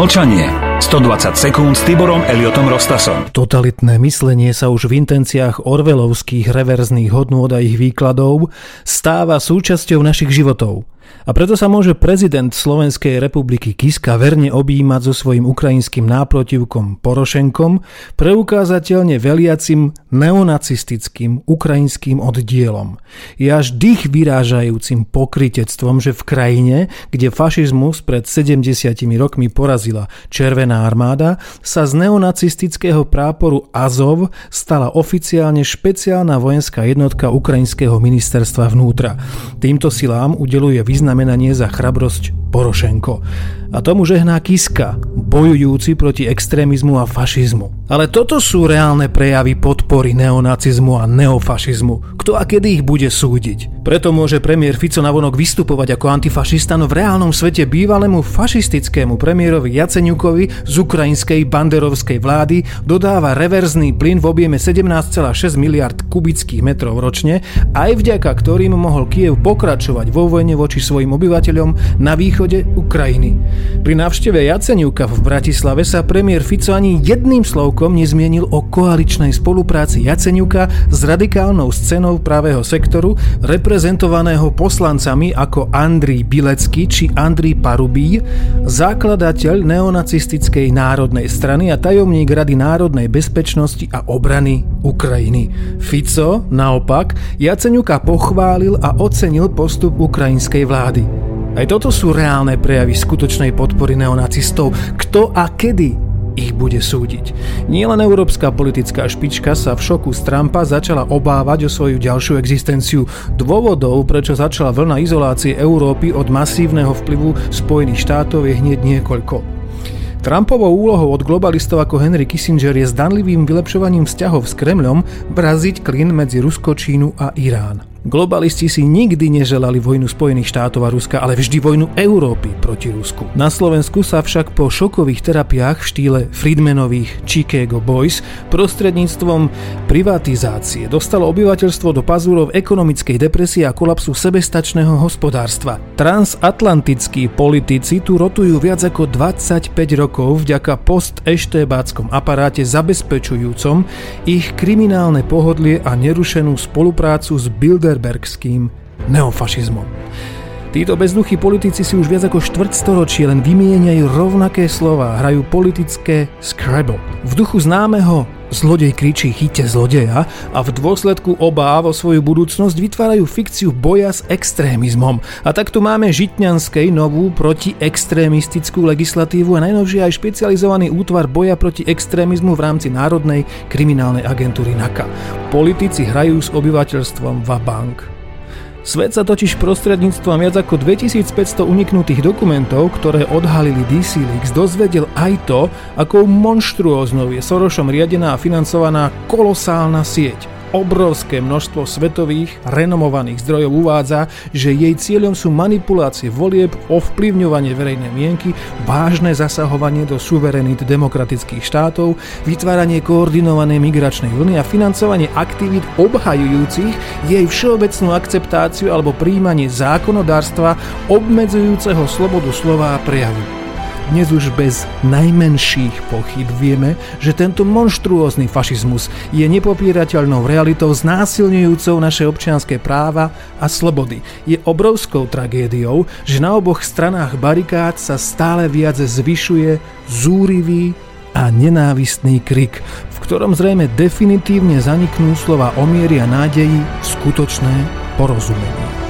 Mlčanie. 120 sekúnd s Tiborom Eliotom Rostasom. Totalitné myslenie sa už v intenciách orvelovských reverzných hodnôt a ich výkladov stáva súčasťou našich životov. A preto sa môže prezident Slovenskej republiky Kiska verne objímať so svojím ukrajinským náprotivkom Porošenkom, preukázateľne veliacim neonacistickým ukrajinským oddielom. Je až dých vyrážajúcim pokritectvom, že v krajine, kde fašizmus pred 70 rokmi porazila Červená armáda, sa z neonacistického práporu Azov stala oficiálne špeciálna vojenská jednotka Ukrajinského ministerstva vnútra. Týmto silám udeluje vyznamenanie za chrabrosť Porošenko. A tomu žehná Kiska, bojujúci proti extrémizmu a fašizmu. Ale toto sú reálne prejavy podpory neonacizmu a neofašizmu. Kto a kedy ich bude súdiť? Preto môže premiér Fico navonok vystupovať ako antifašista, no v reálnom svete bývalému fašistickému premiérovi Jaceňukovi z ukrajinskej banderovskej vlády dodáva reverzný plyn v objeme 17,6 miliard kubických metrov ročne, aj vďaka ktorým mohol Kiev pokračovať vo vojne voči svojim obyvateľom na východe Ukrajiny. Pri návšteve Jaceniuka v Bratislave sa premiér Fico ani jedným slovkom nezmienil o koaličnej spolupráci Jaceniuka s radikálnou scénou pravého sektoru, reprezentovaného poslancami ako Andrii Bilecký či Andrii Parubí, zakladateľ neonacistickej národnej strany a tajomník Rady národnej bezpečnosti a obrany Ukrajiny. Fico, naopak, Jaceniuka pochválil a ocenil postup ukrajinskej vlády. Aj toto sú reálne prejavy skutočnej podpory neonacistov. Kto a kedy ich bude súdiť. Nielen európska politická špička sa v šoku z Trumpa začala obávať o svoju ďalšiu existenciu. Dôvodov, prečo začala vlna izolácie Európy od masívneho vplyvu Spojených štátov je hneď niekoľko. Trumpovou úlohou od globalistov ako Henry Kissinger je zdanlivým vylepšovaním vzťahov s Kremľom braziť klin medzi Rusko, Čínu a Irán. Globalisti si nikdy neželali vojnu Spojených štátov a Ruska, ale vždy vojnu Európy proti Rusku. Na Slovensku sa však po šokových terapiách v štýle Friedmanových Chicago Boys prostredníctvom privatizácie dostalo obyvateľstvo do pazúrov ekonomickej depresie a kolapsu sebestačného hospodárstva. Transatlantickí politici tu rotujú viac ako 25 rokov vďaka post-eštebáckom aparáte zabezpečujúcom ich kriminálne pohodlie a nerušenú spoluprácu s Bilder bilderbergským neofašizmom. Títo bezduchí politici si už viac ako štvrtstoročie len vymieňajú rovnaké slova, hrajú politické Scrabble. V duchu známeho Zlodej kričí chyte zlodeja a v dôsledku obáv o svoju budúcnosť vytvárajú fikciu boja s extrémizmom. A tak tu máme Žitňanskej novú protiextrémistickú legislatívu a najnovšie aj špecializovaný útvar boja proti extrémizmu v rámci Národnej kriminálnej agentúry NAKA. Politici hrajú s obyvateľstvom bank. Svet sa totiž prostredníctvom viac ako 2500 uniknutých dokumentov, ktoré odhalili DC Leaks, dozvedel aj to, akou monštruóznou je Sorošom riadená a financovaná kolosálna sieť – obrovské množstvo svetových renomovaných zdrojov uvádza, že jej cieľom sú manipulácie volieb, ovplyvňovanie verejnej mienky, vážne zasahovanie do suverenít demokratických štátov, vytváranie koordinovanej migračnej vlny a financovanie aktivít obhajujúcich jej všeobecnú akceptáciu alebo príjmanie zákonodárstva obmedzujúceho slobodu slova a prejavu. Dnes už bez najmenších pochyb vieme, že tento monštruózny fašizmus je nepopierateľnou realitou znásilňujúcou naše občianské práva a slobody. Je obrovskou tragédiou, že na oboch stranách barikád sa stále viac zvyšuje zúrivý a nenávistný krik, v ktorom zrejme definitívne zaniknú slova o miery a nádeji v skutočné porozumenie.